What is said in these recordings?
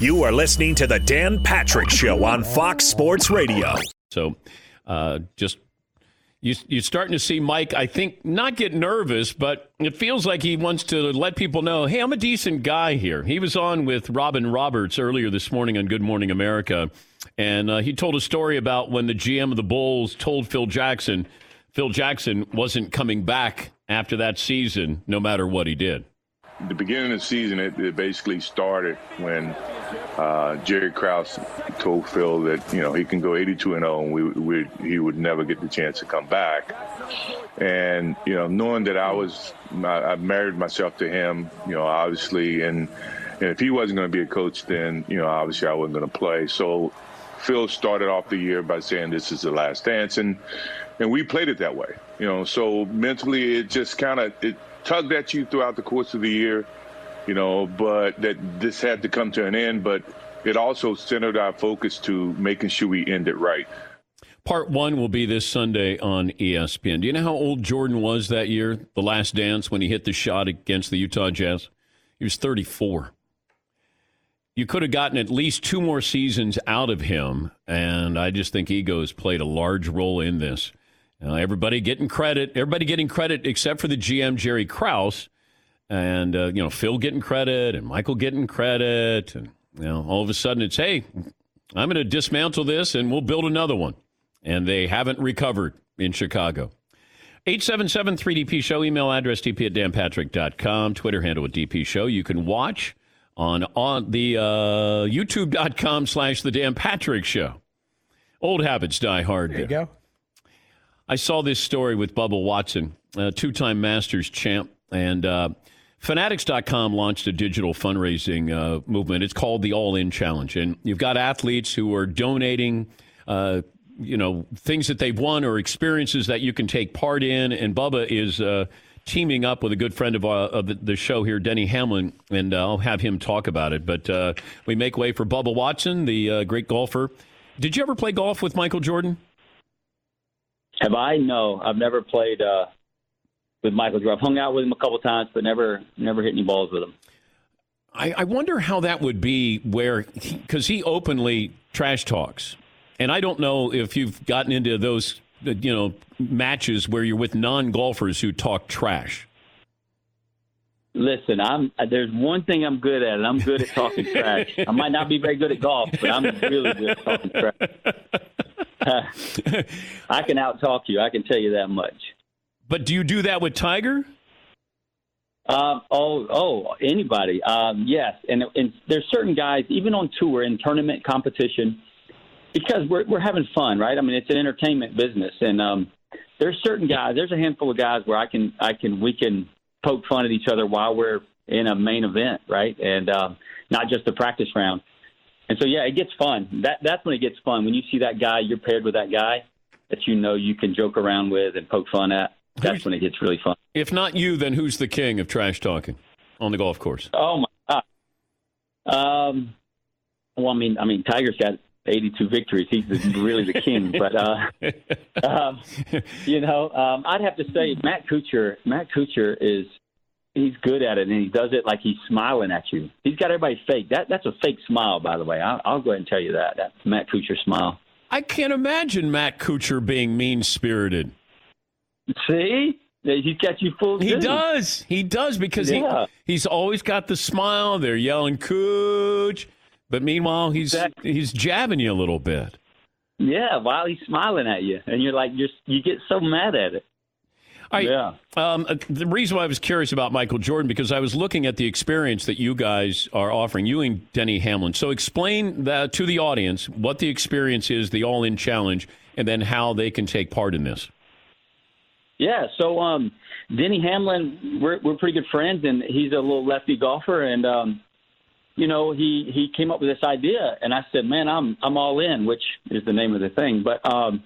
You are listening to the Dan Patrick Show on Fox Sports Radio. So, uh, just you, you're starting to see Mike, I think, not get nervous, but it feels like he wants to let people know, hey, I'm a decent guy here. He was on with Robin Roberts earlier this morning on Good Morning America, and uh, he told a story about when the GM of the Bulls told Phil Jackson Phil Jackson wasn't coming back after that season, no matter what he did. The beginning of the season, it, it basically started when uh, Jerry Krause told Phil that you know he can go 82 and 0, and we, we, he would never get the chance to come back. And you know, knowing that I was, I, I married myself to him, you know, obviously, and and if he wasn't going to be a coach, then you know, obviously, I wasn't going to play. So Phil started off the year by saying this is the last dance, and and we played it that way. You know, so mentally, it just kind of it tugged at you throughout the course of the year you know, but that this had to come to an end. But it also centered our focus to making sure we end it right. Part one will be this Sunday on ESPN. Do you know how old Jordan was that year, the last dance, when he hit the shot against the Utah Jazz? He was 34. You could have gotten at least two more seasons out of him, and I just think egos played a large role in this. Uh, everybody getting credit, everybody getting credit except for the GM, Jerry Krause and uh, you know Phil getting credit and Michael getting credit, and you know all of a sudden it's hey, I'm going to dismantle this and we'll build another one, and they haven't recovered in Chicago. 877-3DP Show, email address dp at danpatrick.com, Twitter handle at DP Show. You can watch on on the uh, youtube.com slash the Dan Patrick Show. Old habits die hard. There you go. I saw this story with Bubba Watson, two-time Masters champ, and uh, Fanatics.com launched a digital fundraising uh, movement. It's called the All In Challenge. And you've got athletes who are donating, uh, you know, things that they've won or experiences that you can take part in. And Bubba is uh, teaming up with a good friend of, uh, of the, show here, Denny Hamlin, and uh, I'll have him talk about it. But uh, we make way for Bubba Watson, the great golfer. Did you ever play golf with Michael Jordan? Have I? No, I've never played uh, with Michael Jordan. I've hung out with him a couple times, but never never hit any balls with him. I, I wonder how that would be where because he, he openly trash talks, and I don't know if you've gotten into those uh, you know matches where you're with non golfers who talk trash. Listen, I'm uh, there's one thing I'm good at, and I'm good at talking trash. I might not be very good at golf, but I'm really good at talking trash. I can out talk you. I can tell you that much. But do you do that with Tiger? Um, oh, oh, anybody. Um, yes, and, and there's certain guys, even on tour in tournament competition, because we're we're having fun, right? I mean, it's an entertainment business, and um, there's certain guys. There's a handful of guys where I can I can we can poke fun at each other while we're in a main event, right? And um, not just a practice round. And so, yeah, it gets fun. That that's when it gets fun when you see that guy. You're paired with that guy that you know you can joke around with and poke fun at that's who's, when it gets really fun. If not you, then who's the king of trash talking on the golf course? Oh my god. Um. Well, I mean, I mean, Tiger's got 82 victories. He's really the king. but uh, um, you know, um, I'd have to say Matt Kuchar. Matt Kuchar is he's good at it, and he does it like he's smiling at you. He's got everybody fake. That that's a fake smile, by the way. I'll, I'll go ahead and tell you that. That Matt Kuchar smile. I can't imagine Matt Kuchar being mean spirited. See? He got you full. He does. He does because yeah. he he's always got the smile. They're yelling "Cooch," but meanwhile he's exactly. he's jabbing you a little bit. Yeah, while he's smiling at you, and you're like, you're, you get so mad at it. I, yeah. Um, uh, the reason why I was curious about Michael Jordan because I was looking at the experience that you guys are offering, you and Denny Hamlin. So explain that to the audience what the experience is, the All In Challenge, and then how they can take part in this. Yeah, so um, Denny Hamlin, we're we're pretty good friends, and he's a little lefty golfer, and um, you know he he came up with this idea, and I said, man, I'm I'm all in, which is the name of the thing. But um,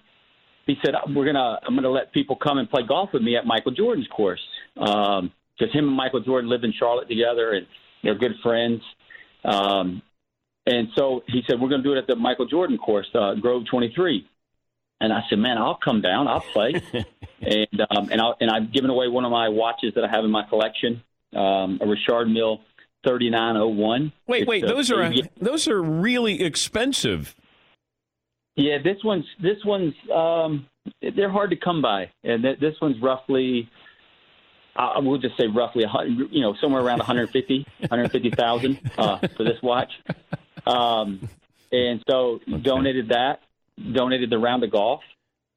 he said we're gonna I'm gonna let people come and play golf with me at Michael Jordan's course, because um, him and Michael Jordan live in Charlotte together, and they're good friends. Um, and so he said we're gonna do it at the Michael Jordan course, uh, Grove 23. And I said, man, I'll come down, I'll play, and um, and I and I've given away one of my watches that I have in my collection, um, a Richard Mille thirty nine oh one. Wait, wait, those are those are really expensive. Yeah, this one's this one's um, they're hard to come by, and th- this one's roughly. I will just say roughly, you know, somewhere around 150, 150,000 uh, for this watch. Um, and so okay. donated that, donated the round of golf.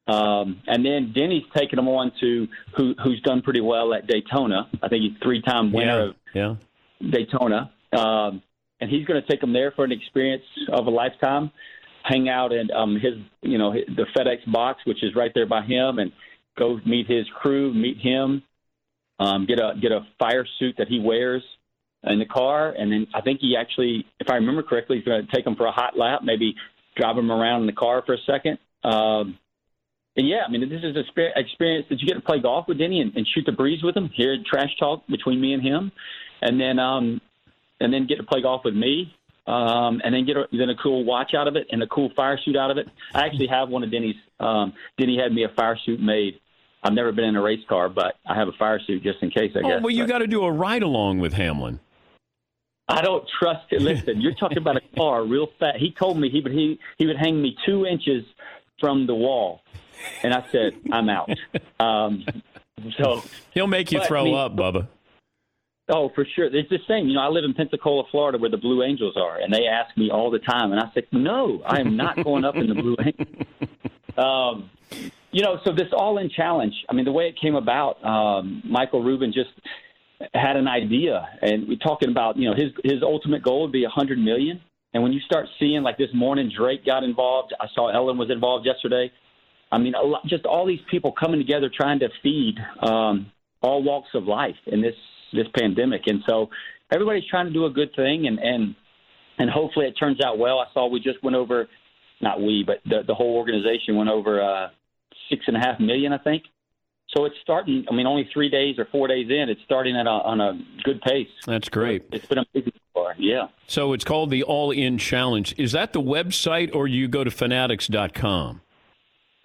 Um, and then Denny's taken him on to who, who's done pretty well at Daytona. I think he's three time winner yeah, of yeah. Daytona. Um, and he's going to take him there for an experience of a lifetime hang out in um, his, you know, the FedEx box, which is right there by him, and go meet his crew, meet him, um, get a get a fire suit that he wears in the car, and then I think he actually, if I remember correctly, he's going to take him for a hot lap, maybe drive him around in the car for a second. Um, and yeah, I mean, this is an experience that you get to play golf with Denny and, and shoot the breeze with him, hear trash talk between me and him, and then um, and then get to play golf with me um, and then get a, then a cool watch out of it and a cool fire suit out of it. I actually have one of Denny's. Um, Denny had me a fire suit made. I've never been in a race car, but I have a fire suit just in case. I oh, guess. well, you got to do a ride along with Hamlin. I don't trust it. Listen, you're talking about a car real fast. He told me he would he he would hang me two inches from the wall, and I said I'm out. Um, so he'll make you throw up, Bubba. Oh, for sure. It's the same. You know, I live in Pensacola, Florida, where the Blue Angels are, and they ask me all the time, and I say, "No, I am not going up in the Blue Angels." Um, you know, so this all-in challenge. I mean, the way it came about, um, Michael Rubin just had an idea, and we're talking about, you know, his his ultimate goal would be a hundred million. And when you start seeing, like this morning, Drake got involved. I saw Ellen was involved yesterday. I mean, a lot, just all these people coming together trying to feed um, all walks of life in this this pandemic. And so everybody's trying to do a good thing, and and and hopefully it turns out well. I saw we just went over, not we, but the the whole organization went over uh, six and a half million, I think. So it's starting. I mean, only three days or four days in, it's starting at a, on a good pace. That's great. It's been amazing so far. Yeah. So it's called the All In Challenge. Is that the website, or you go to fanatics.com?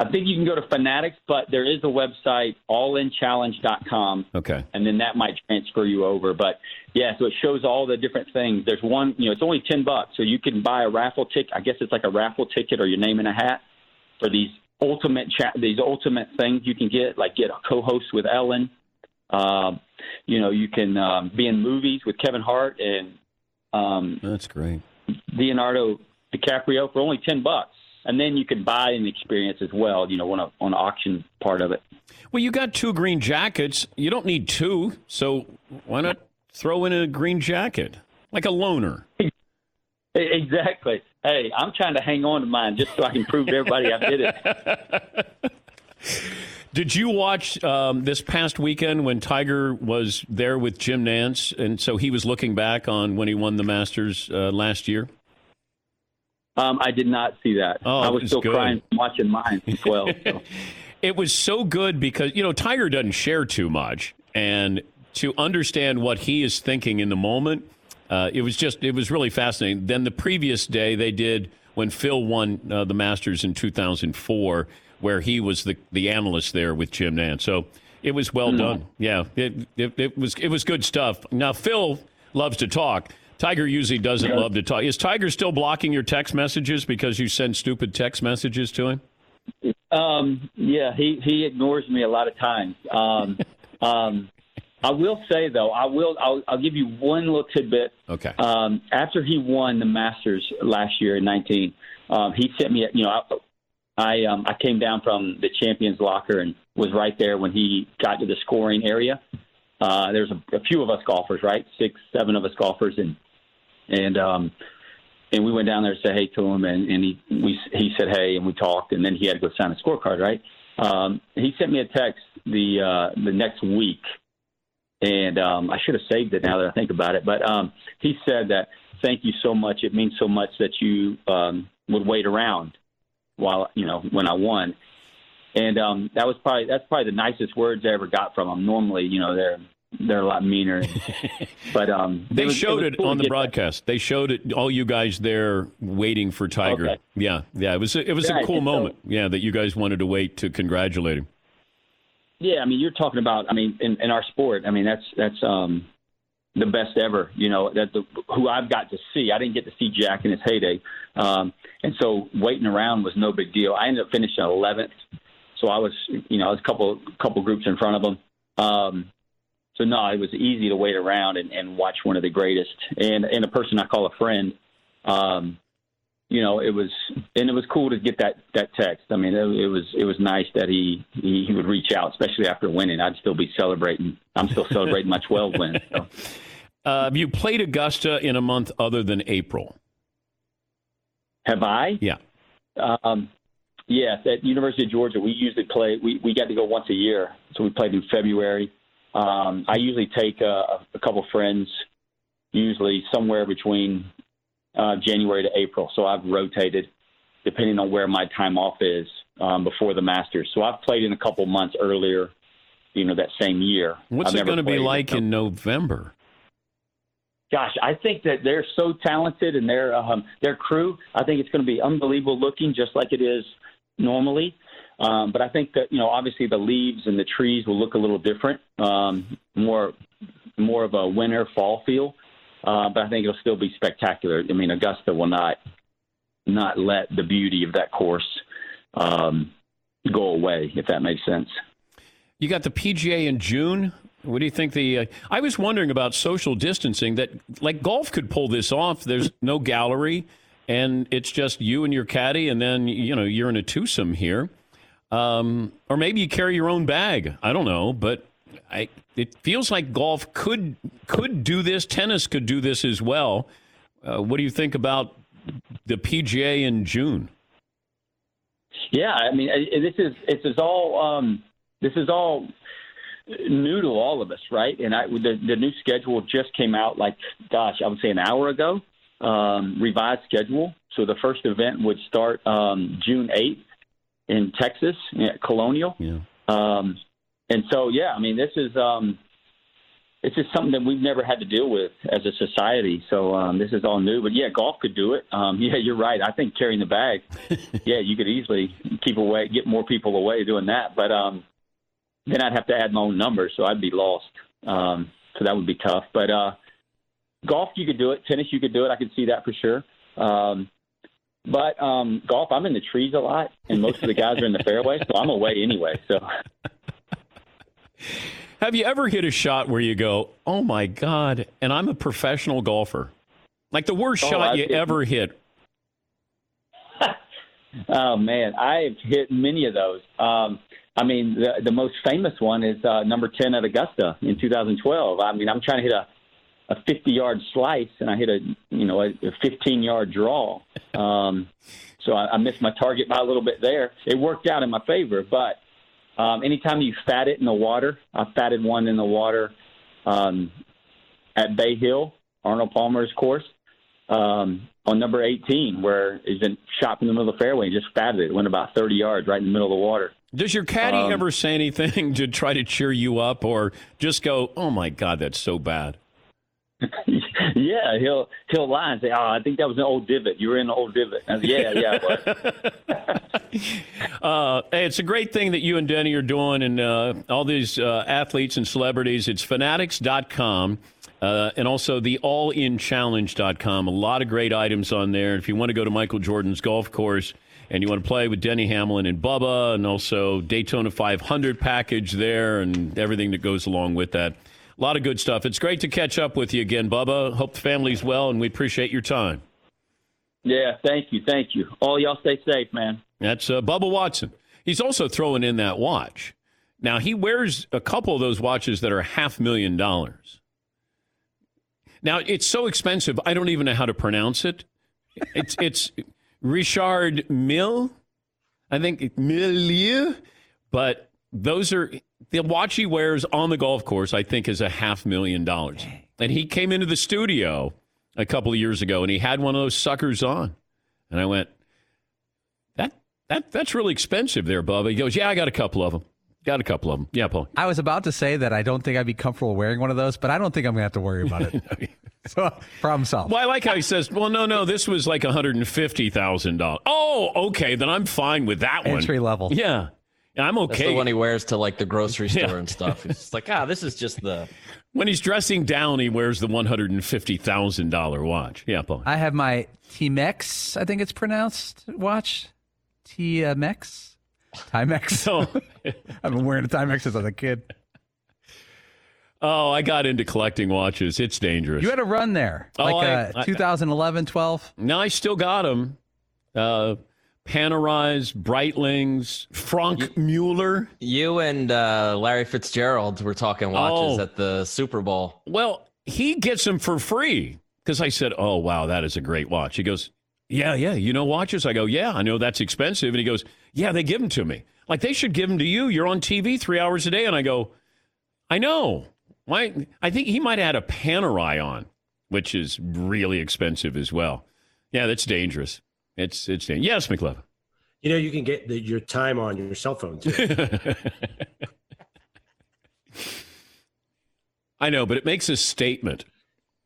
I think you can go to Fanatics, but there is a website, allinchallenge.com. Okay. And then that might transfer you over. But yeah, so it shows all the different things. There's one, you know, it's only 10 bucks. So you can buy a raffle ticket. I guess it's like a raffle ticket or your name in a hat for these ultimate chat, these ultimate things you can get, like get a co host with Ellen. Uh, you know, you can um, be in movies with Kevin Hart and um, that's great. Leonardo DiCaprio for only 10 bucks and then you can buy an experience as well. You know, on a on auction part of it. Well, you got two green jackets. You don't need two, so why not throw in a green jacket like a loner? Exactly. Hey, I'm trying to hang on to mine just so I can prove to everybody I did it. Did you watch um, this past weekend when Tiger was there with Jim Nantz, and so he was looking back on when he won the Masters uh, last year? Um, I did not see that. Oh, I was still good. crying watching mine as well. So. it was so good because you know Tiger doesn't share too much, and to understand what he is thinking in the moment, uh, it was just it was really fascinating. Then the previous day they did when Phil won uh, the Masters in 2004, where he was the the analyst there with Jim Nantz. So it was well mm-hmm. done. Yeah, it, it, it was it was good stuff. Now Phil loves to talk. Tiger usually doesn't yeah. love to talk. Is Tiger still blocking your text messages because you send stupid text messages to him? Um, yeah, he he ignores me a lot of times. Um, um, I will say though, I will. I'll, I'll give you one little tidbit. Okay. Um, after he won the Masters last year in 19, um, he sent me. You know, I I, um, I came down from the champions locker and was right there when he got to the scoring area. Uh, there's a, a few of us golfers, right? Six, seven of us golfers, and and um, and we went down there to say hey to him, and, and he we he said hey, and we talked, and then he had to go sign a scorecard, right? Um, he sent me a text the uh, the next week, and um, I should have saved it now that I think about it, but um, he said that thank you so much. It means so much that you um, would wait around while you know when I won. And um, that was probably that's probably the nicest words I ever got from him. Normally, you know, they're they're a lot meaner. but um, they was, showed it, it cool on the broadcast. That. They showed it. All you guys there waiting for Tiger. Okay. Yeah, yeah. It was it was yeah, a cool moment. So. Yeah, that you guys wanted to wait to congratulate him. Yeah, I mean, you're talking about. I mean, in, in our sport, I mean, that's that's um, the best ever. You know that the, who I've got to see. I didn't get to see Jack in his heyday, um, and so waiting around was no big deal. I ended up finishing 11th, so I was you know I was a couple couple groups in front of him. Um, so no, it was easy to wait around and, and watch one of the greatest, and and a person I call a friend. Um, you know, it was and it was cool to get that that text. I mean, it, it was it was nice that he, he he would reach out, especially after winning. I'd still be celebrating. I'm still celebrating my 12 win. So. Uh, have you played Augusta in a month other than April. Have I? Yeah. Um, yes, at University of Georgia, we usually play. We we got to go once a year, so we played in February. Um, I usually take a, a couple friends, usually somewhere between uh, January to April. So I've rotated depending on where my time off is um, before the Masters. So I've played in a couple months earlier, you know, that same year. What's I've it going to be like in November? Gosh, I think that they're so talented and their um, their crew. I think it's going to be unbelievable looking, just like it is normally. Um, but I think that you know, obviously, the leaves and the trees will look a little different, um, more more of a winter fall feel. Uh, but I think it'll still be spectacular. I mean, Augusta will not not let the beauty of that course um, go away, if that makes sense. You got the PGA in June. What do you think? The uh, I was wondering about social distancing. That like golf could pull this off. There's no gallery, and it's just you and your caddy, and then you know you're in a twosome here, um, or maybe you carry your own bag. I don't know, but I, it feels like golf could could do this. Tennis could do this as well. Uh, what do you think about the PGA in June? Yeah, I mean, this is this is all um, this is all new to all of us, right? And I, the the new schedule just came out, like gosh, I would say an hour ago. Um, revised schedule. So the first event would start um, June eighth in Texas at Colonial. Yeah. Um, and so, yeah, I mean, this is um, it's just something that we've never had to deal with as a society. So um, this is all new. But yeah, golf could do it. Um, yeah, you're right. I think carrying the bag, yeah, you could easily keep away, get more people away doing that. But um, then I'd have to add my own numbers, so I'd be lost. Um, so that would be tough. But uh, golf, you could do it. Tennis, you could do it. I could see that for sure. Um, but um, golf, I'm in the trees a lot, and most of the guys are in the fairway, so I'm away anyway. So have you ever hit a shot where you go, "Oh my god," and I'm a professional golfer? Like the worst oh, shot I've you hit. ever hit. oh man, I've hit many of those. Um, I mean, the, the most famous one is uh, number ten at Augusta in 2012. I mean, I'm trying to hit a a 50 yard slice and I hit a you know a, a 15 yard draw. Um, so I, I missed my target by a little bit there. It worked out in my favor, but um, anytime you fat it in the water, I fatted one in the water um, at Bay Hill, Arnold Palmer's course, um, on number 18, where he's been shot in the middle of the fairway and just fatted it. It went about 30 yards right in the middle of the water. Does your caddy um, ever say anything to try to cheer you up or just go, oh my God, that's so bad? yeah, he'll he'll lie and say, "Oh, I think that was an old divot. You were in an old divot." Said, yeah, yeah. It was. Uh, hey, it's a great thing that you and Denny are doing, and uh, all these uh, athletes and celebrities. It's fanatics.com. Uh, and also the allinchallenge.com. A lot of great items on there. If you want to go to Michael Jordan's golf course and you want to play with Denny Hamlin and Bubba, and also Daytona 500 package there and everything that goes along with that, a lot of good stuff. It's great to catch up with you again, Bubba. Hope the family's well, and we appreciate your time. Yeah, thank you, thank you. All y'all stay safe, man. That's uh, Bubba Watson. He's also throwing in that watch. Now he wears a couple of those watches that are half million dollars. Now it's so expensive, I don't even know how to pronounce it. It's it's Richard Mill, I think Mille, but those are the watch he wears on the golf course, I think, is a half million dollars. And he came into the studio a couple of years ago and he had one of those suckers on. And I went, that, that that's really expensive there, Bubba. He goes, Yeah, I got a couple of them. Got a couple of them. Yeah, Paul. I was about to say that I don't think I'd be comfortable wearing one of those, but I don't think I'm going to have to worry about it. so, problem solved. Well, I like how he says, well, no, no, this was like $150,000. Oh, okay, then I'm fine with that one. Entry level. Yeah. I'm okay. That's the one he wears to like the grocery store yeah. and stuff. It's like, ah, this is just the. When he's dressing down, he wears the one hundred and fifty thousand dollar watch. Yeah, Paul. I have my Timex, I think it's pronounced watch. Timex, Timex. Oh. I've been wearing a Timex since I was a kid. Oh, I got into collecting watches. It's dangerous. You had a run there, oh, like I, uh, 2011, 12. No, I still got them. Uh, Panerais, Breitlings, Franck Muller. You and uh, Larry Fitzgerald were talking watches oh. at the Super Bowl. Well, he gets them for free because I said, "Oh, wow, that is a great watch." He goes, "Yeah, yeah, you know watches?" I go, "Yeah, I know that's expensive." And he goes, "Yeah, they give them to me. Like they should give them to you. You're on TV three hours a day." And I go, "I know. Why? I think he might have had a Panerai on, which is really expensive as well. Yeah, that's dangerous." It's it's yes, McLovin. You know, you can get the, your time on your cell phone too. I know, but it makes a statement.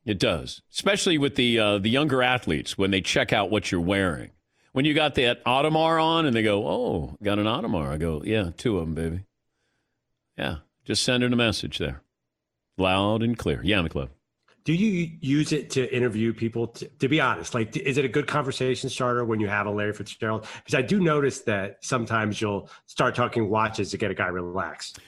It does, especially with the uh, the younger athletes when they check out what you're wearing. When you got that Audemars on and they go, "Oh, got an Audemars," I go, "Yeah, two of them, baby." Yeah, just sending a message there, loud and clear. Yeah, McLovin do you use it to interview people? To, to, be honest like is it a good conversation starter when you have a larry fitzgerald? Because i do notice that sometimes you'll start talking watches to get a guy relaxed.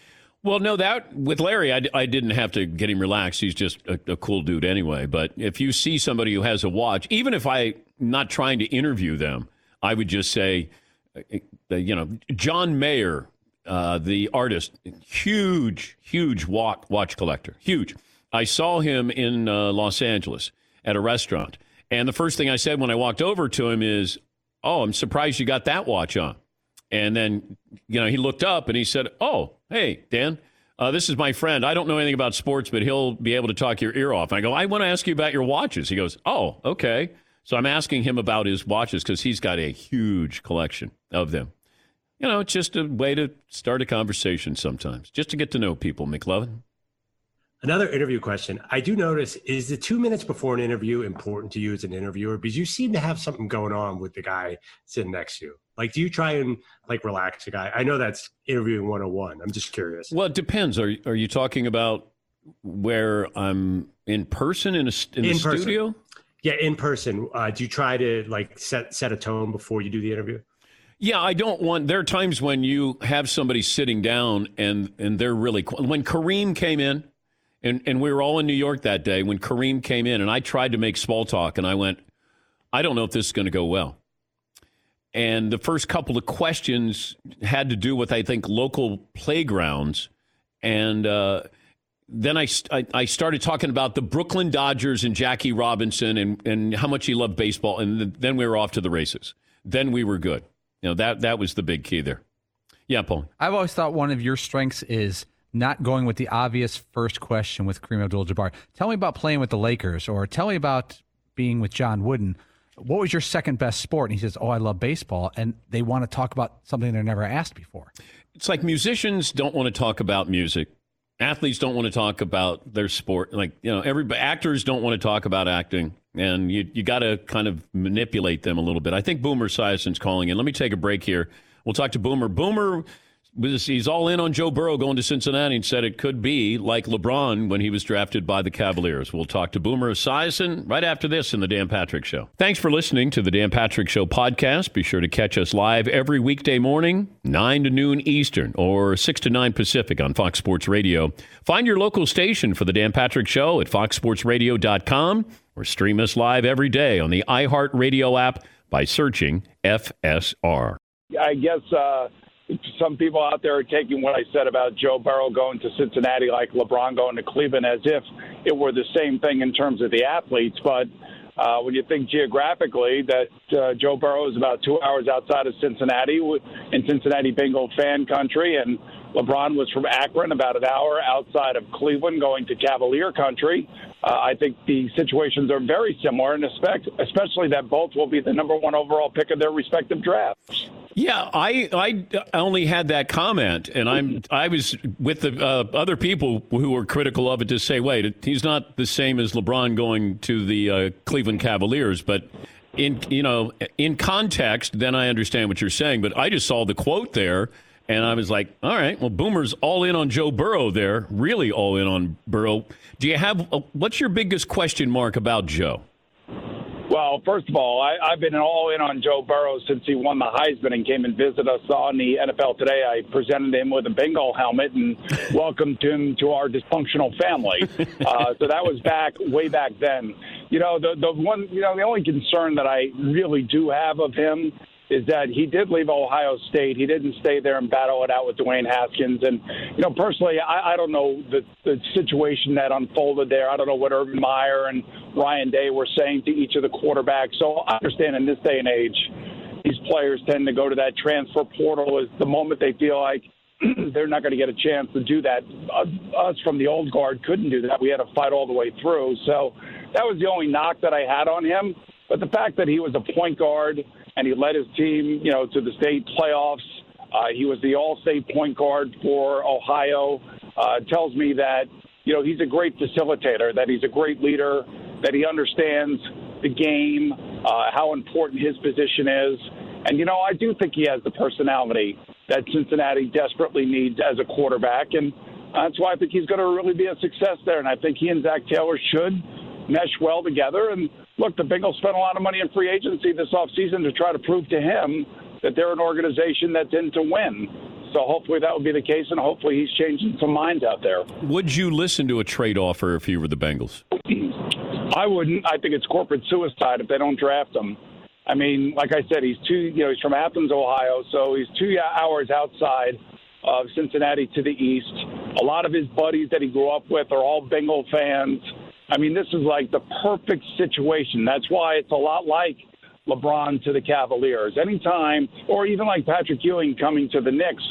Well no that with larry i, I didn't have to get him relaxed. He's just a, a cool dude anyway. But if you see somebody who has a watch even if i'm not trying to interview them i would just say uh, you know john mayer uh, the artist huge huge watch, watch collector huge I saw him in uh, Los Angeles at a restaurant. And the first thing I said when I walked over to him is, Oh, I'm surprised you got that watch on. And then, you know, he looked up and he said, Oh, hey, Dan, uh, this is my friend. I don't know anything about sports, but he'll be able to talk your ear off. And I go, I want to ask you about your watches. He goes, Oh, okay. So I'm asking him about his watches because he's got a huge collection of them. You know, it's just a way to start a conversation sometimes, just to get to know people, McLovin. Another interview question. I do notice is the two minutes before an interview important to you as an interviewer? Because you seem to have something going on with the guy sitting next to you. Like, do you try and like relax the guy? I know that's interviewing 101. I'm just curious. Well, it depends. Are, are you talking about where I'm in person in, a, in, in the person. studio? Yeah, in person. Uh, do you try to like set set a tone before you do the interview? Yeah, I don't want. There are times when you have somebody sitting down and and they're really. When Kareem came in, and, and we were all in New York that day when Kareem came in, and I tried to make small talk, and I went, I don't know if this is going to go well. And the first couple of questions had to do with, I think, local playgrounds. And uh, then I, I, I, started talking about the Brooklyn Dodgers and Jackie Robinson and, and how much he loved baseball. And then we were off to the races. Then we were good. You know, that, that was the big key there. Yeah, Paul. I've always thought one of your strengths is – not going with the obvious first question with Kareem Abdul-Jabbar. Tell me about playing with the Lakers, or tell me about being with John Wooden. What was your second best sport? And he says, "Oh, I love baseball," and they want to talk about something they're never asked before. It's like musicians don't want to talk about music. Athletes don't want to talk about their sport. Like you know, every actors don't want to talk about acting, and you you got to kind of manipulate them a little bit. I think Boomer Esiason's calling in. Let me take a break here. We'll talk to Boomer. Boomer he's all in on Joe Burrow going to Cincinnati and said it could be like LeBron when he was drafted by the Cavaliers. We'll talk to Boomer Esiason right after this in the Dan Patrick Show. Thanks for listening to the Dan Patrick Show podcast. Be sure to catch us live every weekday morning, 9 to noon Eastern or 6 to 9 Pacific on Fox Sports Radio. Find your local station for the Dan Patrick Show at foxsportsradio.com or stream us live every day on the iHeartRadio app by searching FSR. I guess uh some people out there are taking what I said about Joe Burrow going to Cincinnati like LeBron going to Cleveland as if it were the same thing in terms of the athletes. But uh, when you think geographically that uh, Joe Burrow is about two hours outside of Cincinnati in Cincinnati Bengal fan country, and LeBron was from Akron, about an hour outside of Cleveland, going to Cavalier country. Uh, I think the situations are very similar, and especially that both will be the number one overall pick of their respective drafts. Yeah, I I only had that comment, and I'm I was with the uh, other people who were critical of it to say, wait, he's not the same as LeBron going to the uh, Cleveland Cavaliers, but in you know in context, then I understand what you're saying. But I just saw the quote there And I was like, all right, well, Boomer's all in on Joe Burrow there, really all in on Burrow. Do you have, uh, what's your biggest question mark about Joe? Well, first of all, I, I've been all in on Joe Burrow since he won the Heisman and came and visited us on the NFL Today. I presented him with a Bengal helmet and welcomed him to our dysfunctional family. Uh, so that was back way back then. You know, the the one, you know, the only concern that I really do have of him is that he did leave Ohio State. He didn't stay there and battle it out with Dwayne Haskins. And, you know, personally, I, I don't know the, the situation that unfolded there. I don't know what Urban Meyer and Ryan Day were saying to each of the quarterbacks. So I understand in this day and age, these players tend to go to that transfer portal is the moment they feel like they're not going to get a chance to do that. Us from the old guard couldn't do that. We had to fight all the way through. So that was the only knock that I had on him. But the fact that he was a point guard and he led his team, you know, to the state playoffs. Uh, he was the All-State point guard for Ohio. Uh, tells me that you know he's a great facilitator, that he's a great leader, that he understands the game, uh, how important his position is, and you know I do think he has the personality that Cincinnati desperately needs as a quarterback, and that's why I think he's going to really be a success there. And I think he and Zac Taylor should mesh well together. And look, the Bengals spent a lot of money in free agency this offseason to try to prove to him that they're an organization that's in to win. So hopefully that will be the case, and hopefully he's changing some minds out there. Would you listen to a trade offer if you were the Bengals? I wouldn't. I think it's corporate suicide if they don't draft him. I mean, like I said, he's two. You know, he's from Athens, Ohio, so he's two hours outside of Cincinnati to the east. A lot of his buddies that he grew up with are all Bengal fans. I mean, this is like the perfect situation. That's why it's a lot like LeBron to the Cavaliers. Anytime, or even like Patrick Ewing coming to the Knicks,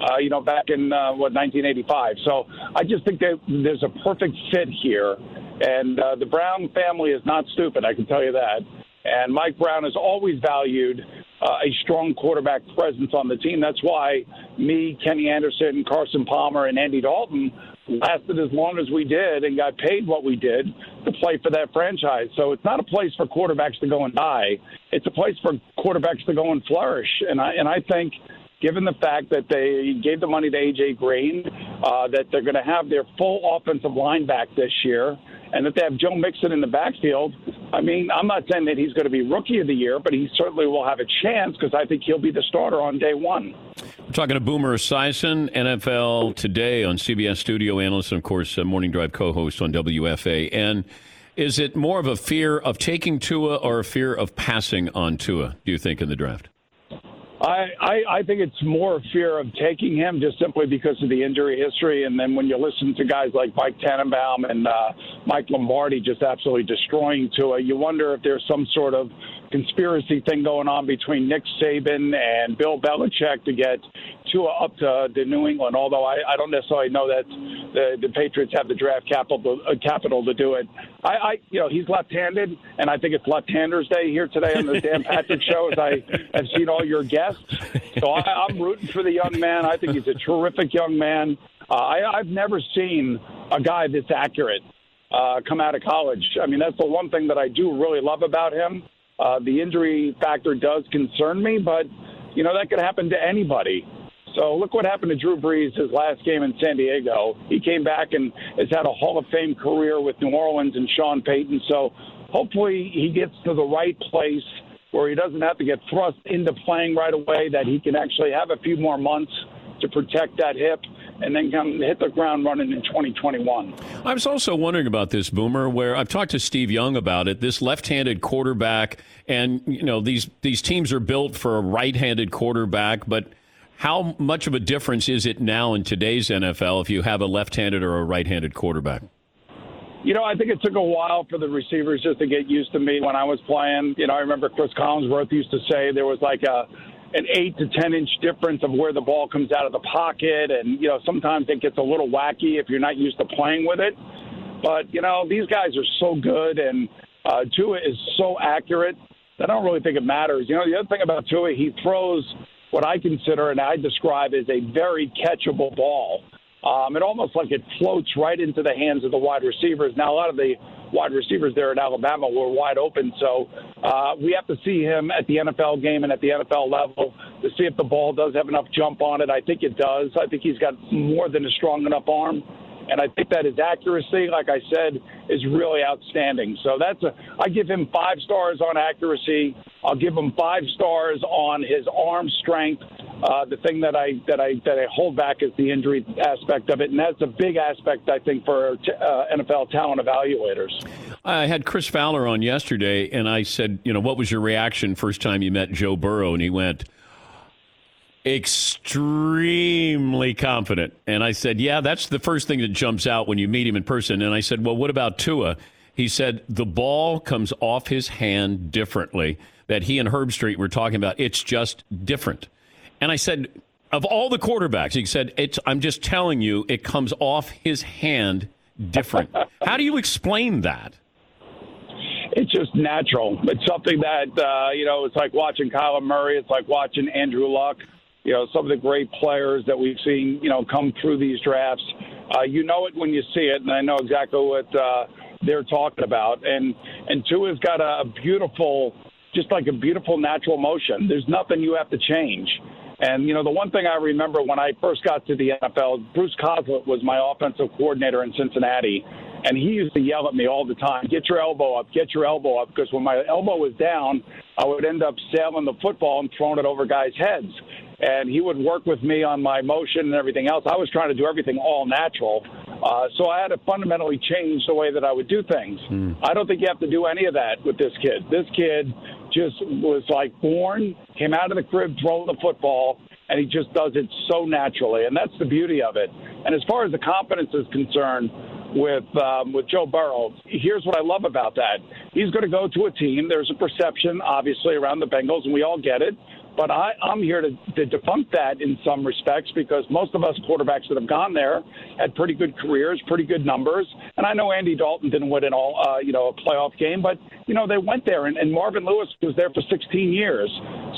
uh, you know, back in uh, what 1985. So I just think that there's a perfect fit here, and uh, the Brown family is not stupid. I can tell you that. And Mike Brown has always valued uh, a strong quarterback presence on the team. That's why me, Kenny Anderson, Carson Palmer, and Andy Dalton lasted as long as we did and got paid what we did to play for that franchise. So it's not a place for quarterbacks to go and die. It's a place for quarterbacks to go and flourish. And I and I think given the fact that they gave the money to AJ Green, uh, that they're going to have their full offensive line back this year, and that they have Joe Mixon in the backfield. I mean, I'm not saying that he's going to be rookie of the year, but he certainly will have a chance because I think he'll be the starter on day one. We're talking to Boomer Esiason, NFL Today on CBS studio analyst, and of course, uh, Morning Drive co-host on WFA. And is it more of a fear of taking Tua or a fear of passing on Tua? Do you think in the draft? I, I, I think it's more fear of taking him just simply because of the injury history. And then when you listen to guys like Mike Tannenbaum and uh, Mike Lombardi just absolutely destroying Tua, you wonder if there's some sort of conspiracy thing going on between Nick Saban and Bill Belichick to get Tua up to, the New England. Although I, I don't necessarily know that the, the Patriots have the draft capital to, uh, capital to do it. I, I, you know, he's left-handed, and I think it's Left-Handers Day here today on the Dan Patrick Show. As I have seen all your guests, so I, I'm rooting for the young man. I think he's a terrific young man. Uh, I, I've never seen a guy this accurate uh, come out of college. I mean, that's the one thing that I do really love about him. Uh, the injury factor does concern me, but you know that could happen to anybody. So look what happened to Drew Brees his last game in San Diego. He came back and has had a Hall of Fame career with New Orleans and Sean Payton. So hopefully he gets to the right place where he doesn't have to get thrust into playing right away. That he can actually have a few more months to protect that hip and then come hit the ground running in 2021. I was also wondering about this boomer where I've talked to Steve Young about it. This left-handed quarterback and you know these these teams are built for a right-handed quarterback, but how much of a difference is it now in today's NFL if you have a left-handed or a right-handed quarterback? You know, I think it took a while for the receivers just to get used to me when I was playing. You know, I remember Cris Collinsworth used to say there was like a an eight to ten inch difference of where the ball comes out of the pocket, and you know sometimes it gets a little wacky if you're not used to playing with it. But you know these guys are so good, and uh, Tua is so accurate. I don't really think it matters. You know the other thing about Tua, he throws what I consider and I describe as a very catchable ball. Um, it almost like it floats right into the hands of the wide receivers. Now, a lot of the wide receivers there at Alabama were wide open, so uh, we have to see him at the NFL game and at the NFL level to see if the ball does have enough jump on it. I think it does. I think he's got more than a strong enough arm. And I think that his accuracy, like I said, is really outstanding. So that's a, I give him five stars on accuracy. I'll give him five stars on his arm strength. Uh, the thing that I that I that I hold back is the injury aspect of it, and that's a big aspect I think for t- uh, NFL talent evaluators. I had Chris Fowler on yesterday, and I said, you know, what was your reaction first time you met Joe Burrow? And he went, extremely confident. And I said, Yeah, that's the first thing that jumps out when you meet him in person. And I said, Well, what about Tua? He said, The ball comes off his hand differently. That he and Herbstreit were talking about. It's just different. And I said, Of all the quarterbacks, he said, it's, I'm just telling you, it comes off his hand different. How do you explain that? It's just natural. It's something that, uh, you know, it's like watching Kyler Murray. It's like watching Andrew Luck you know, some of the great players that we've seen, you know, come through these drafts. Uh, you know it when you see it, and I know exactly what uh, they're talking about. And and Tua's got a beautiful, just like a beautiful natural motion. There's nothing you have to change. And you know, the one thing I remember when I first got to the NFL, Bruce Coslet was my offensive coordinator in Cincinnati, and he used to yell at me all the time, "Get your elbow up, get your elbow up," because when my elbow was down, I would end up sailing the football and throwing it over guys' heads and he would work with me on my motion and everything else. I was trying to do everything all natural. Uh, so I had to fundamentally change the way that I would do things. Mm. I don't think you have to do any of that with this kid. This kid just was like born, came out of the crib throwing the football, and he just does it so naturally. And that's the beauty of it. And as far as the confidence is concerned, with um, with Joe Burrow. Here's what I love about that. He's going to go to a team. There's a perception, obviously, around the Bengals, and we all get it. But I, I'm here to, to debunk that in some respects because most of us quarterbacks that have gone there had pretty good careers, pretty good numbers. And I know Andy Dalton didn't win an all, uh, you know, a playoff game, but you know they went there, and, and Marvin Lewis was there for 16 years.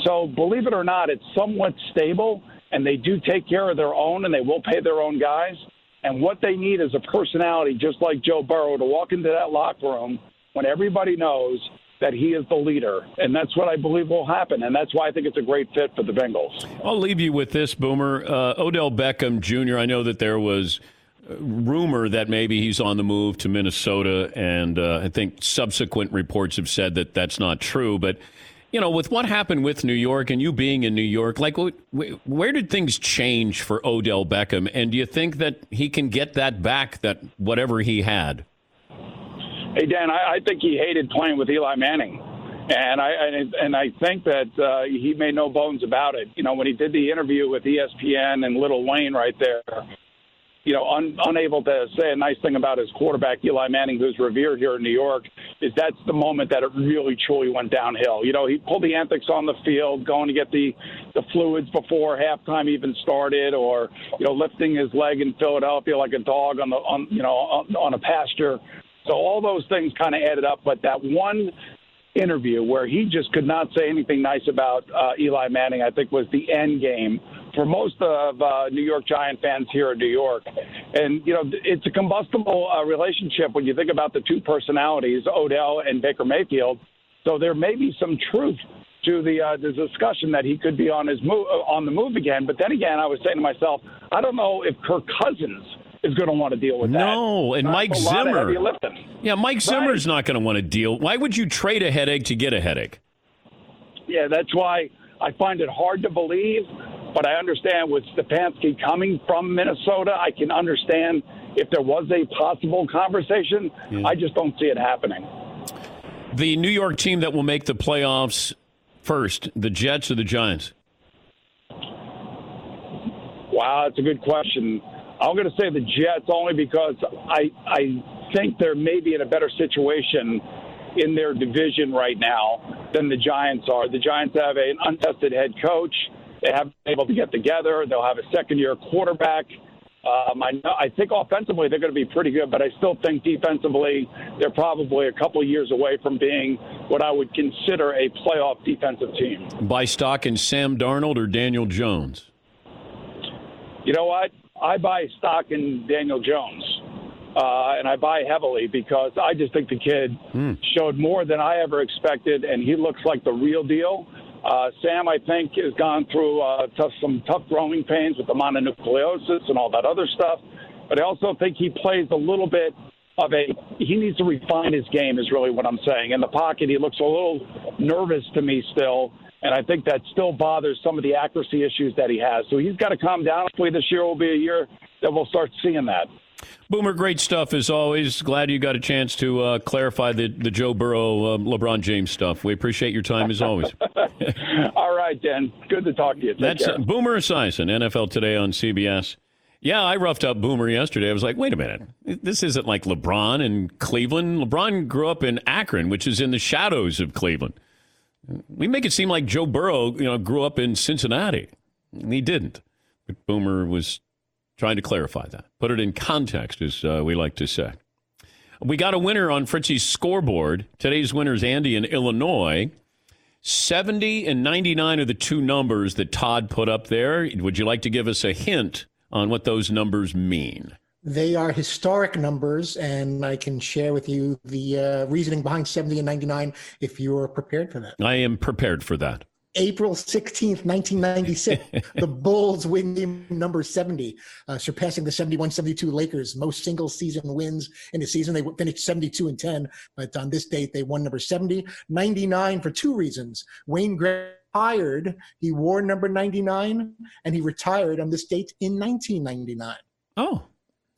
So believe it or not, it's somewhat stable, and they do take care of their own, and they will pay their own guys. And what they need is a personality, just like Joe Burrow, to walk into that locker room when everybody knows that he is the leader. And that's what I believe will happen. And that's why I think it's a great fit for the Bengals. I'll leave you with this, Boomer. Uh, Odell Beckham Jr., I know that there was rumor that maybe he's on the move to Minnesota, and uh, I think subsequent reports have said that that's not true. But you know, with what happened with New York and you being in New York, like where did things change for Odell Beckham? And do you think that he can get that back, that whatever he had? Hey Dan, I, I think he hated playing with Eli Manning, and I and I think that uh, he made no bones about it. You know, when he did the interview with ESPN and Lil Wayne right there, you know, un, unable to say a nice thing about his quarterback Eli Manning, who's revered here in New York, is that's the moment that it really truly went downhill. You know, he pulled the antics on the field, going to get the the fluids before halftime even started, or you know, lifting his leg in Philadelphia like a dog on the on you know on, on a pasture. So all those things kind of added up. But that one interview where he just could not say anything nice about uh, Eli Manning, I think was the end game for most of uh, New York Giant fans here in New York. And, you know, it's a combustible uh, relationship when you think about the two personalities, Odell and Baker Mayfield. So there may be some truth to the uh, the discussion that he could be on his move on the move again. But then again, I was saying to myself, I don't know if Kirk Cousins is going to want to deal with that. No, and Mike Zimmer. Yeah, Mike Zimmer's right. not going to want to deal. Why would you trade a headache to get a headache? Yeah, that's why I find it hard to believe. But I understand with Stefanski coming from Minnesota, I can understand if there was a possible conversation. Yeah. I just don't see it happening. The New York team that will make the playoffs first, the Jets or the Giants? Wow, that's a good question. I'm going to say the Jets only because I I think they're maybe in a better situation in their division right now than the Giants are. The Giants have an untested head coach. They haven't been able to get together. They'll have a second year quarterback. Um, I, I think offensively they're going to be pretty good, but I still think defensively they're probably a couple years away from being what I would consider a playoff defensive team. Buy stock in Sam Darnold or Daniel Jones? You know what? I buy stock in Daniel Jones, uh, and I buy heavily because I just think the kid Mm. showed more than I ever expected, and he looks like the real deal. Uh, Sam, I think, has gone through uh, tough, some tough growing pains with the mononucleosis and all that other stuff. But I also think he plays a little bit of a. He needs to refine his game, is really what I'm saying. In the pocket, he looks a little nervous to me still, and I think that still bothers some of the accuracy issues that he has. So he's got to calm down. Hopefully, this year will be a year that we'll start seeing that. Boomer, great stuff as always. Glad you got a chance to uh, clarify the, the Joe Burrow, um, LeBron James stuff. We appreciate your time as always. All right, Dan. Good to talk to you. Take That's uh, Boomer Esiason, NFL Today on CBS. Yeah, I roughed up Boomer yesterday. I was like, wait a minute. This isn't like LeBron in Cleveland. LeBron grew up in Akron, which is in the shadows of Cleveland. We make it seem like Joe Burrow, you know, grew up in Cincinnati. He didn't. But Boomer was trying to clarify that, put it in context, as uh, we like to say. We got a winner on Fritzy's scoreboard. Today's winner is Andy in Illinois. 70 and 99 are the two numbers that Todd put up there. Would you like to give us a hint on what those numbers mean? They are historic numbers, and I can share with you the uh, reasoning behind 70 and 99 if you're prepared for that. I am prepared for that. April 16th, 1996, the Bulls win game number 70, uh, surpassing the 71 72 Lakers, most single season wins in the season. They finished 72 and 10, but on this date, they won number 70. 99 for two reasons. Wayne Gretzky retired, he wore number 99, and he retired on this date in 1999. Oh,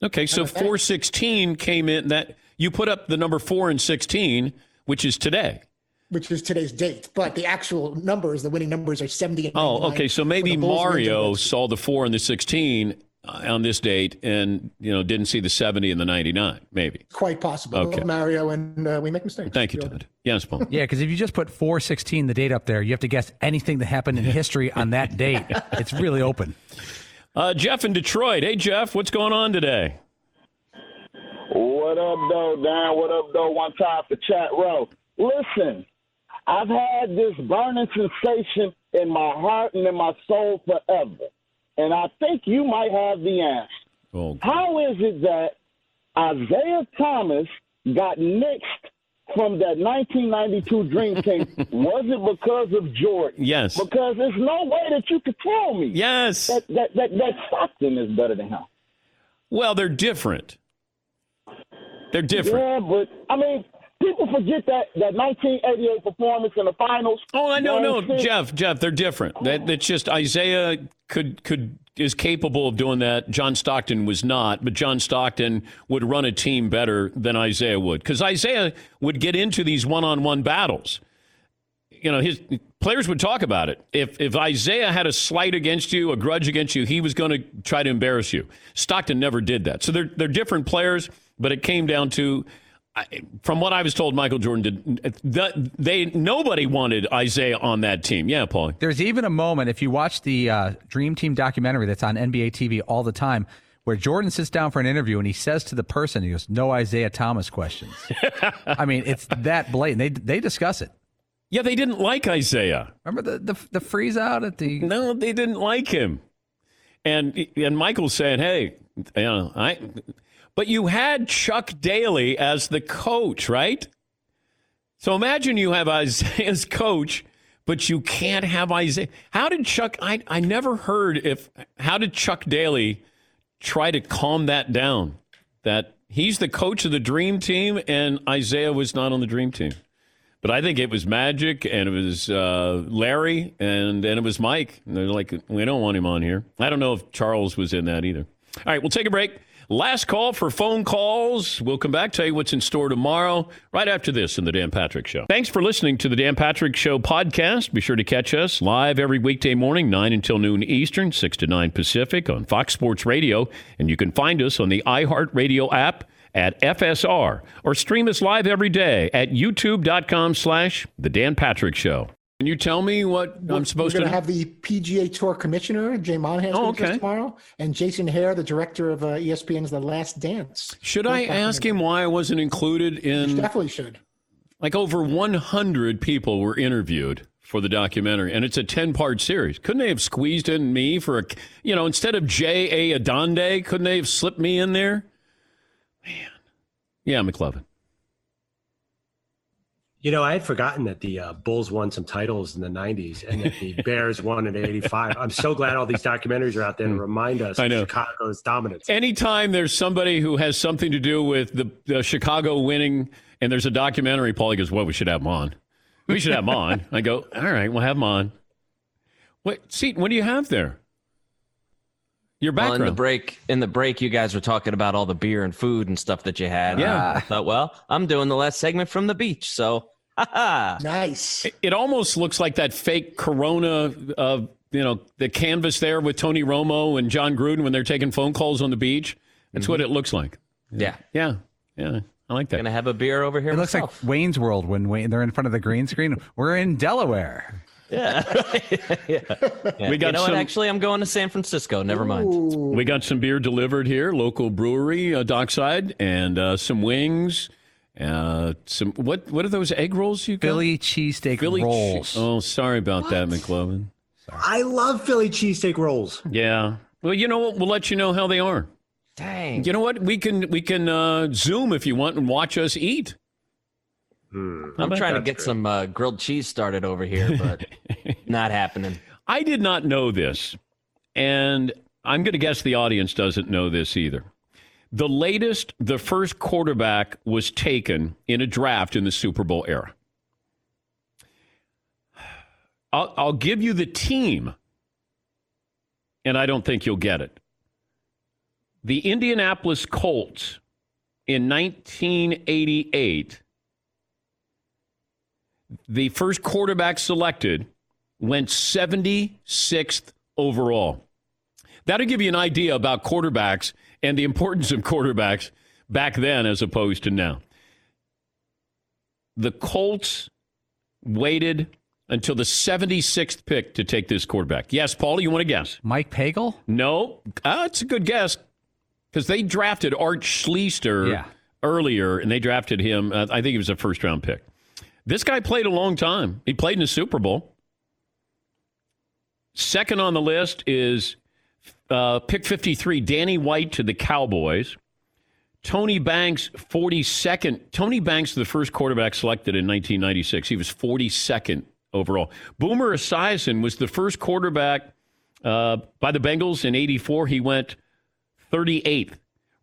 okay. So 416 came in that you put up the number 4 and 16, which is today. which is today's date. But the actual numbers, the winning numbers, are 70 and Oh, okay. So maybe Mario saw the 4 and the 16 uh, on this date and, you know, didn't see the 70 and the 99, maybe. Quite possible. Okay. Mario, and uh, we make mistakes. Thank you, Todd. Yes, Paul. Yeah, because if you just put 416, the date up there, you have to guess anything that happened in history on that date. It's really open. Uh, Jeff in Detroit. Hey, Jeff, what's going on today? What up, though, Dan? What up, though? One time for chat row. Listen, I've had this burning sensation in my heart and in my soul forever, and I think you might have the answer. Oh, How is it that Isiah Thomas got nixed from that 1992 Dream Team? Was it because of Jordan? Yes. Because there's no way that you could tell me Yes. that that that, that Stockton is better than him. Well, they're different. They're different. Yeah, but I mean, people forget that that 1988 performance in the finals. Oh, I know, no, six. Jeff, Jeff, they're different. That that's just Isiah could could is capable of doing that. John Stockton was not, but John Stockton would run a team better than Isiah would because Isiah would get into these one-on-one battles. You know, his players would talk about it. If if Isiah had a slight against you, a grudge against you, he was going to try to embarrass you. Stockton never did that. So they're they're different players, but it came down to from what I was told, Michael Jordan did. The, they nobody wanted Isiah on that team. Yeah, Paul. There's even a moment, if you watch the uh, Dream Team documentary that's on NBA TV all the time, where Jordan sits down for an interview and he says to the person, he goes, No Isiah Thomas questions. I mean, it's that blatant. They, they discuss it. Yeah, they didn't like Isiah. Remember the, the, the freeze out at the. No, they didn't like him. And and Michael said, "Hey, you know, I." But you had Chuck Daly as the coach, right? So imagine you have Isiah's coach, but you can't have Isiah. How did Chuck? I I never heard if. How did Chuck Daly try to calm that down? That he's the coach of the dream team, and Isiah was not on the dream team. But I think it was Magic and it was uh, Larry and, and it was Mike. And they're like, we don't want him on here. I don't know if Charles was in that either. All right, we'll take a break. Last call for phone calls. We'll come back, tell you what's in store tomorrow, right after this in The Dan Patrick Show. Thanks for listening to The Dan Patrick Show podcast. Be sure to catch us live every weekday morning, 9 until noon Eastern, 6 to 9 Pacific on Fox Sports Radio. And you can find us on the iHeartRadio app at FSR or stream us live every day at youtube.com slash The Dan Patrick Show. Can you tell me what I'm supposed to? We're going to have the PGA Tour Commissioner, Jay Monahan, Oh, okay. tomorrow, and Jason Hehir, the director of uh, ESPN's The Last Dance. Should I ask him why I wasn't included in Definitely should. like over 100 people were interviewed for the documentary, and it's a ten part series. Couldn't they have squeezed in me for a, you know, instead of J. A. Adande, couldn't they have slipped me in there? Man, yeah, McLovin. You know, I had forgotten that the uh, Bulls won some titles in the 90s and that the Bears won in 85. I'm so glad all these documentaries are out there to remind us I know. of Chicago's dominance. Anytime there's somebody who has something to do with the, the Chicago winning, and there's a documentary, Paulie goes, "Well, we should have him on. We should have him on." I go, "All right, we'll have him on." What seat? What do you have there? Your Well, background. in the break, in the break, you guys were talking about all the beer and food and stuff that you had. Yeah. I thought, well, I'm doing the last segment from the beach, so haha. Nice. it almost looks like that fake Corona, uh, you know, the canvas there with Tony Romo and Jon Gruden when they're taking phone calls on the beach. That's what it looks like. Yeah, Yeah, yeah, I like that. gonna have a beer over here. It looks like. Wayne's World when Wayne, they're in front of the green screen. We're in Delaware. yeah. yeah. We got you know some- what? Actually, I'm going to San Francisco. Never mind. We got some beer delivered here, local brewery, uh, Dockside, and uh, some wings. Uh, some what? What are those egg rolls you got? Philly cheesesteak Philly che- rolls. oh, sorry about that, McLovin. I love Philly cheesesteak rolls. Yeah. Well, you know what? We'll let you know how they are. Dang. You know what? We can we can uh, zoom if you want and watch us eat. I'm trying to get great? some uh, grilled cheese started over here, but not happening. I did not know this, and I'm going to guess the audience doesn't know this either. The latest, the first quarterback was taken in a draft in the Super Bowl era. I'll, I'll give you the team, and I don't think you'll get it. The Indianapolis Colts in 1988, the first quarterback selected went 76th overall. That'll give you an idea about quarterbacks and the importance of quarterbacks back then as opposed to now. The Colts waited until the 76th pick to take this quarterback. Yes, Paul, you want to guess? Mike Pagel? No, uh, it's a good guess because they drafted Art Schlichter Yeah. earlier, and they drafted him. Uh, I think he was a first round pick. This guy played a long time. He played in the Super Bowl. Second on the list is uh, pick 53, Danny White to the Cowboys. Tony Banks, 42nd. Tony Banks, the first quarterback selected in 1996. He was 42nd overall. Boomer Esiason was the first quarterback uh, by the Bengals in 84. He went 38th.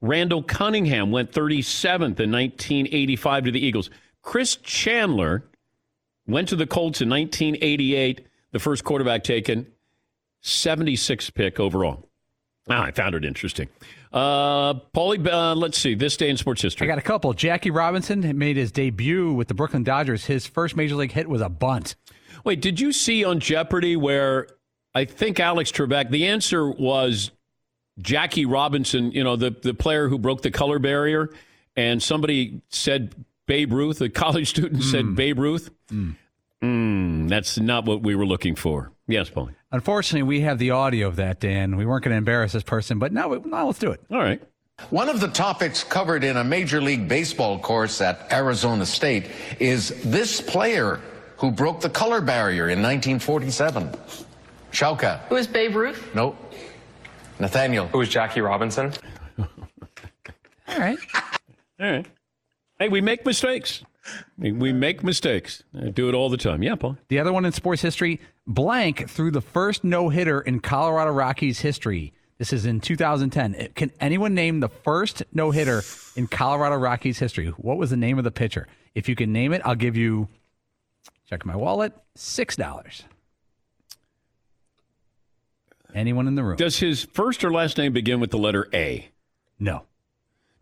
Randall Cunningham went 37th in 1985 to the Eagles. Chris Chandler went to the Colts in 1988, the first quarterback taken, 76th pick overall. Ah, I found it interesting. Uh, Paulie, uh, let's see, this day in sports history. I got a couple. Jackie Robinson made his debut with the Brooklyn Dodgers. His first major league hit was a bunt. Wait, did you see on Jeopardy where I think Alex Trebek, the answer was Jackie Robinson, you know, the, the player who broke the color barrier, and somebody said Babe Ruth, a college student said Babe Ruth? Mm, that's not what we were looking for. Yes, Paulie. Unfortunately, we have the audio of that, Dan. We weren't going to embarrass this person, but now, now let's do it. All right. One of the topics covered in a Major League Baseball course at Arizona State is this player who broke the color barrier in 1947. Chauka. Who is Babe Ruth? Nope. Nathaniel. Who was Jackie Robinson? All right. All right. Hey, we make mistakes. We we make mistakes. I do it all the time. Yeah, Paul. The other one in sports history, blank threw the first no hitter in Colorado Rockies history. This is in 2010. Eh, can anyone name the first no hitter in Colorado Rockies history? What was the name of the pitcher? If you can name it, I'll give you, check my wallet, $6. Anyone in the room? Does his first or last name begin with the letter A? No.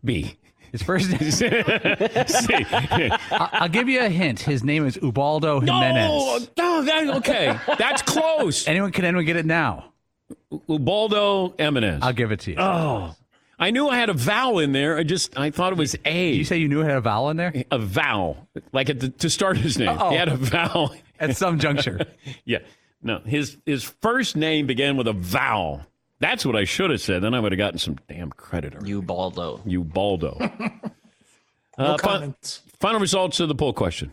B. His first name. I'll give you a hint. His name is Ubaldo Jimenez. No, no, that, okay. That's close. Anyone can anyone get it now? Ubaldo Eminez. I'll give it to you. Oh. I knew I had a vowel in there. I just I thought it was A. You say you knew it had a vowel in there? a vowel, like at the, to start his name. Oh. He had a vowel At some juncture. yeah. No, his his first name began with a vowel. That's what I should have said. Then I would have gotten some damn credit. You Baldo. You Baldo. No Uh, fi- comments. final results of the poll question.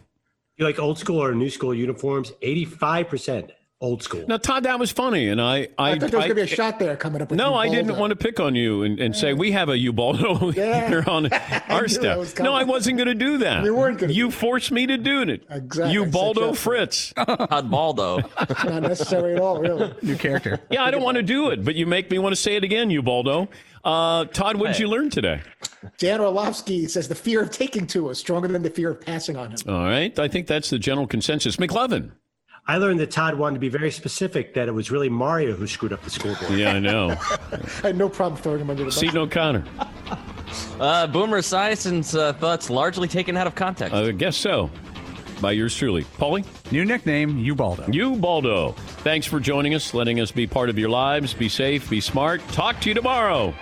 You like old school or new school uniforms? 85% old school. Now, Todd, that was funny, and I, I, I, thought there was going to be a shot there coming up. With no, I didn't want to pick on you and, and say we have a Ubaldo Yeah. here on our knew that staff. No. I wasn't going to do that. You weren't gonna You forced me to do it. Exactly. Ubaldo Set Fritz. Todd Baldo. Not necessary at all, really. New character. yeah, I don't want to do it, but you make me want to say it again, Ubaldo. Uh, Todd, what did Hey. you learn today? Dan Orlovsky says the fear of taking to is stronger than the fear of passing on him. All right, I think that's the general consensus. McLovin. I learned that Todd wanted to be very specific that it was really Mario who screwed up the school scoreboard. Yeah, I know. I had no problem throwing him under the bus. Seton O'Connor. Uh, Boomer Esiason's uh, thoughts largely taken out of context. I guess so. By yours truly. Paulie? New nickname, Ubaldo. Ubaldo. Thanks for joining us, letting us be part of your lives. Be safe, be smart. Talk to you tomorrow.